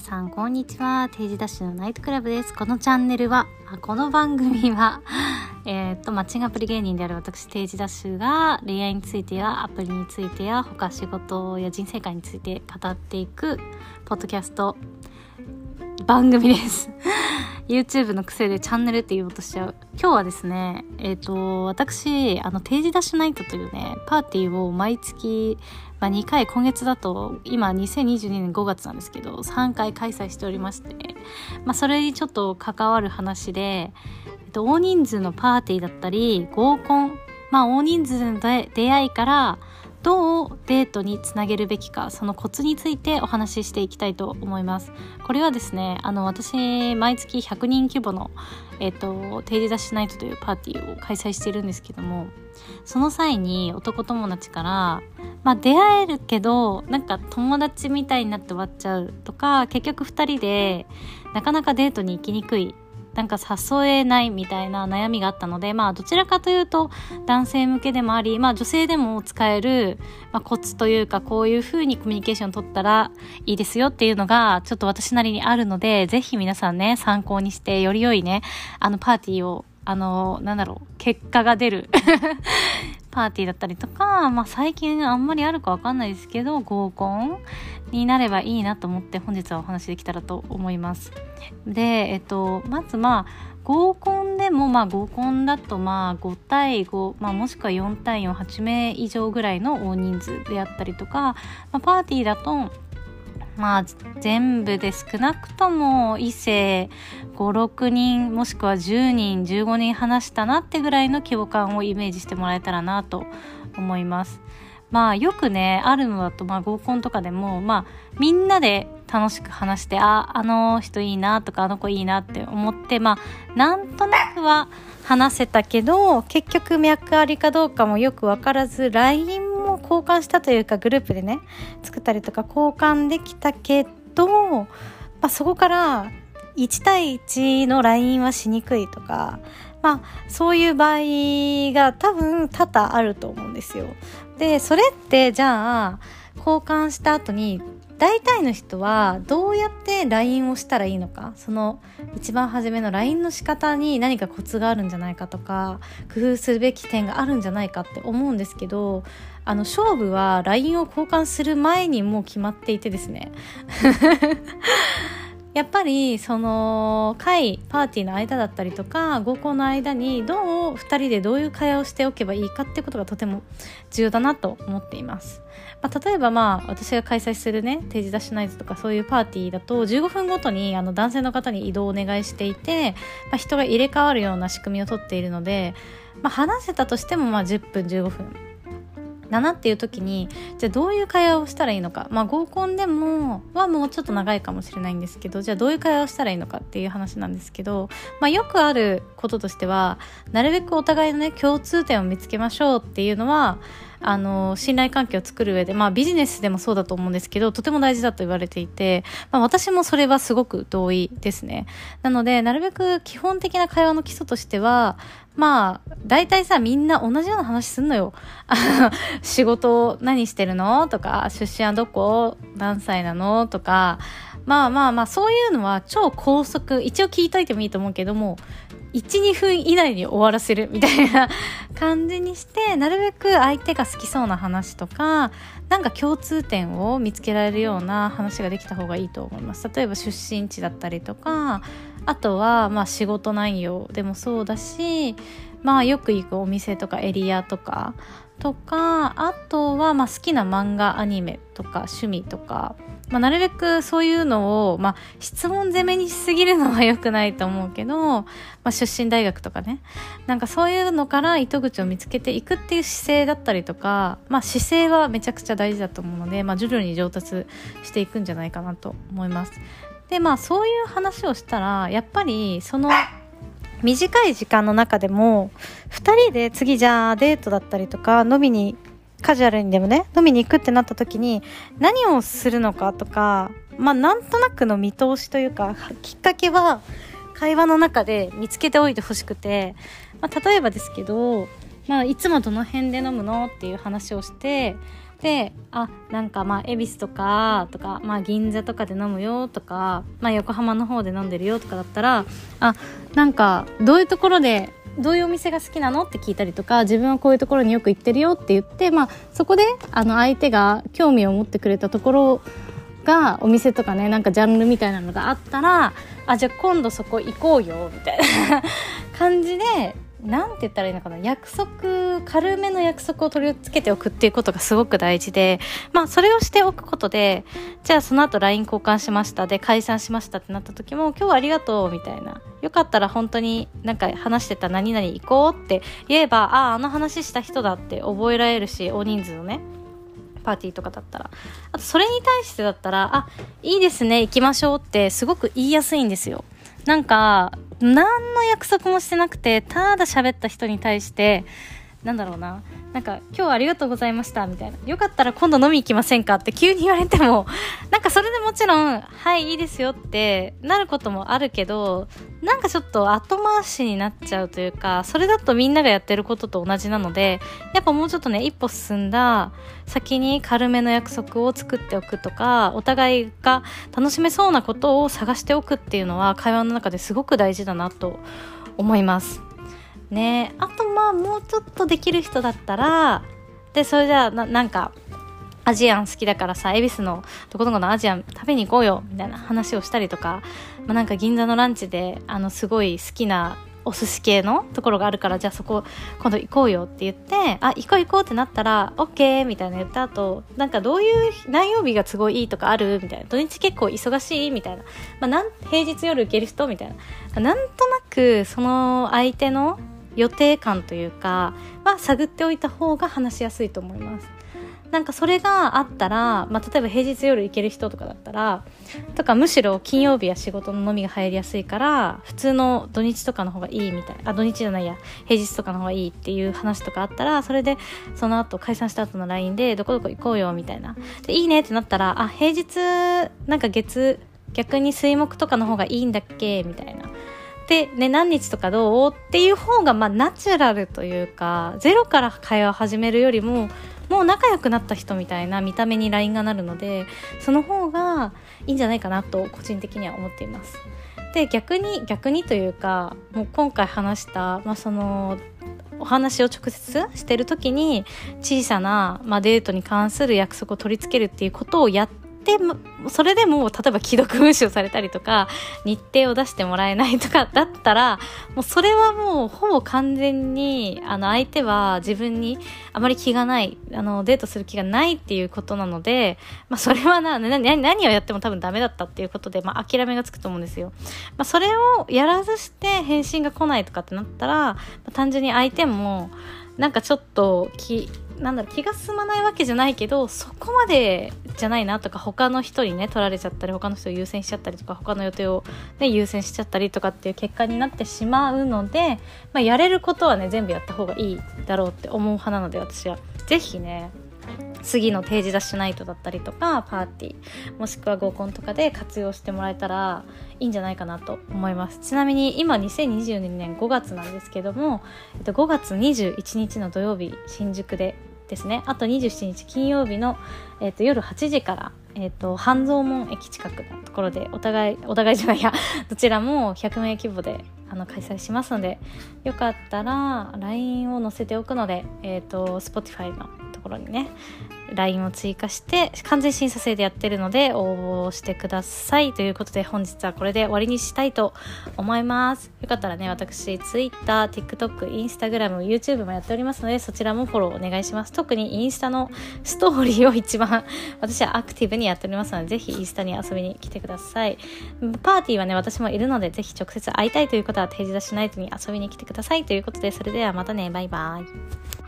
皆さんこんにちは。定時ダッシュのナイトクラブです。このチャンネルはこの番組は えっとマッチングアプリ芸人である私定時ダッシュが恋愛についてやアプリについてや他仕事や人生観について語っていくポッドキャスト番組です。YouTube の癖でチャンネルって言おうとしちゃう。今日はですね、えっ、ー、と、私、あの、定時ダッシュナイトというね、パーティーを毎月、まあ、2回、今月だと、今2022年5月なんですけど、3回開催しておりまして、まあ、それにちょっと関わる話で、えっと、大人数のパーティーだったり、合コン、まあ、大人数の出会いから、どうデートにつなげるべきかそのコツについてお話ししていきたいと思います。これはですねあの私毎月100人規模のえっ、と定時ダッシュナイトというパーティーを開催しているんですけどもその際に男友達からまあ出会えるけどなんか友達みたいになって終わっちゃうとか結局2人でなかなかデートに行きにくいなんか誘えないみたいな悩みがあったので、まあどちらかというと男性向けでもあり、まあ女性でも使える、まあ、コツというかこういうふうにコミュニケーション取ったらいいですよっていうのがちょっと私なりにあるので、ぜひ皆さんね、参考にしてより良いね、あのパーティーをあの、なんだろう、結果が出るパーティーだったりとか、まあ最近あんまりあるかわかんないですけど、合コンになればいいなと思って本日はお話できたらと思います。で、えっと、まずまあ、合コンでもまあ合コンだとまあ5対5、まあ、もしくは4対48名以上ぐらいの大人数であったりとか、まあ、パーティーだとまあ全部で少なくとも異性56人もしくは10人15人話したなってぐらいの規模感をイメージしてもらえたらなと思います。まあよくねあるのだとまあ合コンとかでもまあみんなで楽しく話してああの人いいなとかあの子いいなって思ってまあなんとなくは話せたけど結局脈ありかどうかもよく分からず LINE 交換したというかグループでね作ったりとか交換できたけど、まあ、そこから1対1の LINE はしにくいとか、まあ、そういう場合が多分多々あると思うんですよ。でそれってじゃあ交換した後に大体の人はどうやって LINE をしたらいいのかその一番初めの LINE の仕方に何かコツがあるんじゃないかとか工夫するべき点があるんじゃないかって思うんですけどあの勝負は LINE を交換する前にもう決まっていてですね。やっぱりその会パーティーの間だったりとか合コンの間にどう2人でどういう会話をしておけばいいかってことがとても重要だなと思っています。まあ、例えばまあ私が開催するね定時ダッシュナイトとかそういうパーティーだと15分ごとにあの男性の方に移動をお願いしていて、まあ、人が入れ替わるような仕組みをとっているので、まあ、話せたとしてもまあ10分15分7っていう時にじゃあどういう会話をしたらいいのか。まあ合コンでもはもうちょっと長いかもしれないんですけどじゃあどういう会話をしたらいいのかっていう話なんですけど、まあ、よくあることとしてはなるべくお互いのね共通点を見つけましょうっていうのはあの信頼関係を作る上で、まあ、ビジネスでもそうだと思うんですけどとても大事だと言われていて、まあ、私もそれはすごく同意ですね。なのでなるべく基本的な会話の基礎としてはまあ、大体さ、みんな同じような話すんのよ。仕事何してるの？とか、出身はどこ？何歳なの？とか、まあまあまあ、そういうのは超高速、一応聞いといてもいいと思うけども、1、2分以内に終わらせるみたいな感じにして、なるべく相手が好きそうな話とか、なんか共通点を見つけられるような話ができた方がいいと思います。例えば出身地だったりとか、あとはまあ仕事内容でもそうだし、まあよく行くお店とかエリアとか、とか、あとはまあ好きな漫画、アニメとか趣味とか、まあ、なるべくそういうのを、まあ、質問攻めにしすぎるのは良くないと思うけど、まあ、出身大学とかねなんかそういうのから糸口を見つけていくっていう姿勢だったりとか、まあ、姿勢はめちゃくちゃ大事だと思うので、まあ、徐々に上達していくんじゃないかなと思います。でまあそういう話をしたらやっぱりその短い時間の中でも2人で次じゃあデートだったりとか飲みにカジュアルにでもね飲みに行くってなった時に何をするのかとかまあなんとなくの見通しというかきっかけは会話の中で見つけておいてほしくて、まあ、例えばですけどまあ、いつもどの辺で飲むのっていう話をしてであなんかまあ恵比寿とかとか、まあ、銀座とかで飲むよとか、まあ、横浜の方で飲んでるよとかだったらあなんかどういうところでどういうお店が好きなのって聞いたりとか自分はこういうところによく行ってるよって言って、まあ、そこであの相手が興味を持ってくれたところがお店とかねなんかジャンルみたいなのがあったらあじゃあ今度そこ行こうよみたいな 感じでなんて言ったらいいのかな約束軽めの約束を取り付けておくっていうことがすごく大事でまあそれをしておくことでじゃあその後 LINE 交換しましたで解散しましたってなった時も今日はありがとうみたいなよかったら本当になんか話してた何々行こうって言えばあああの話した人だって覚えられるし大人数のねパーティーとかだったら。あとそれに対してだったらあいいですね行きましょうってすごく言いやすいんですよ。なんか何の約束もしてなくてただ喋った人に対してなんだろうななんか今日はありがとうございましたみたいなよかったら今度飲み行きませんかって急に言われても なんかそれでもちろんはいいいですよってなることもあるけどなんかちょっと後回しになっちゃうというかそれだとみんながやってることと同じなのでやっぱもうちょっとね一歩進んだ先に軽めの約束を作っておくとかお互いが楽しめそうなことを探しておくっていうのは会話の中ですごく大事だなと思います。ね。あとまあもうちょっとできる人だったらでそれじゃあなんかアジアン好きだからさ恵比寿のどこどこのアジアン食べに行こうよみたいな話をしたりとか、まあ、なんか銀座のランチであのすごい好きなお寿司系のところがあるからじゃあそこ今度行こうよって言ってあ行こう行こうってなったら OK みたいな言った後なんかどういう何曜日が都合いいとかある？みたいな。土日結構忙しい？みたいな、まあ、なん平日夜行ける人？みたいな。なんとなくその相手の予定感というかは探っておいた方が話しやすいと思います。なんかそれがあったら、まあ、例えば平日夜行ける人とかだったらとかむしろ金曜日は仕事の飲みが入りやすいから普通の土日とかの方がいいみたい。あ土日じゃないや。平日とかの方がいいっていう話とかあったらそれでその後解散した後の LINE でどこどこ行こうよみたいな。でいいねってなったらあ平日なんか月逆に水木とかの方がいいんだっけみたいな。で、ね、何日とかどうっていう方が、まあ、ナチュラルというか、ゼロから会話を始めるよりも、もう仲良くなった人みたいな見た目に LINE がなるので、その方がいいんじゃないかなと、個人的には思っています。で、逆に、逆にというか、もう今回話した、まあ、その、お話を直接してる時に小さな、まあ、デートに関する約束を取り付けるっていうことをやっでそれでも例えば既読無視をされたりとか日程を出してもらえないとかだったらもうそれはもうほぼ完全にあの相手は自分にあまり気がないあのデートする気がないっていうことなので、まあ、それはな何何をやっても多分ダメだったっていうことで、まあ、諦めがつくと思うんですよ。まあ、それをやらずして返信が来ないとかってなったら、まあ、単純に相手もなんかちょっと気なんだろう気が進まないわけじゃないけどそこまでじゃないなとか他の人にね取られちゃったり他の人を優先しちゃったりとか他の予定を、ね、優先しちゃったりとかっていう結果になってしまうので、まあ、やれることはね全部やった方がいいだろうって思う派なので私は是非ね次の定時ダッシュナイトだったりとかパーティーもしくは合コンとかで活用してもらえたらいいんじゃないかなと思います。ちなみに今2022年5月なんですけども5月21日の土曜日新宿でですね。あと27日金曜日の、えーと、夜8時から、えーと、半蔵門駅近くのところでお互いお互いじゃないや どちらも100名規模であの開催しますのでよかったら LINE を載せておくので、えーと Spotify のところにね LINE を追加して完全審査制でやってるので応募してください。ということで本日はこれで終わりにしたいと思います。よかったらね私 Twitter、TikTok、Instagram、YouTube もやっておりますのでそちらもフォローお願いします。特にインスタのストーリーを一番 私はアクティブにやっておりますのでぜひインスタに遊びに来てください。パーティーはね私もいるのでぜひ直接会いたいということは定時出しナイトに遊びに来てください。ということでそれではまたね。バイバイ。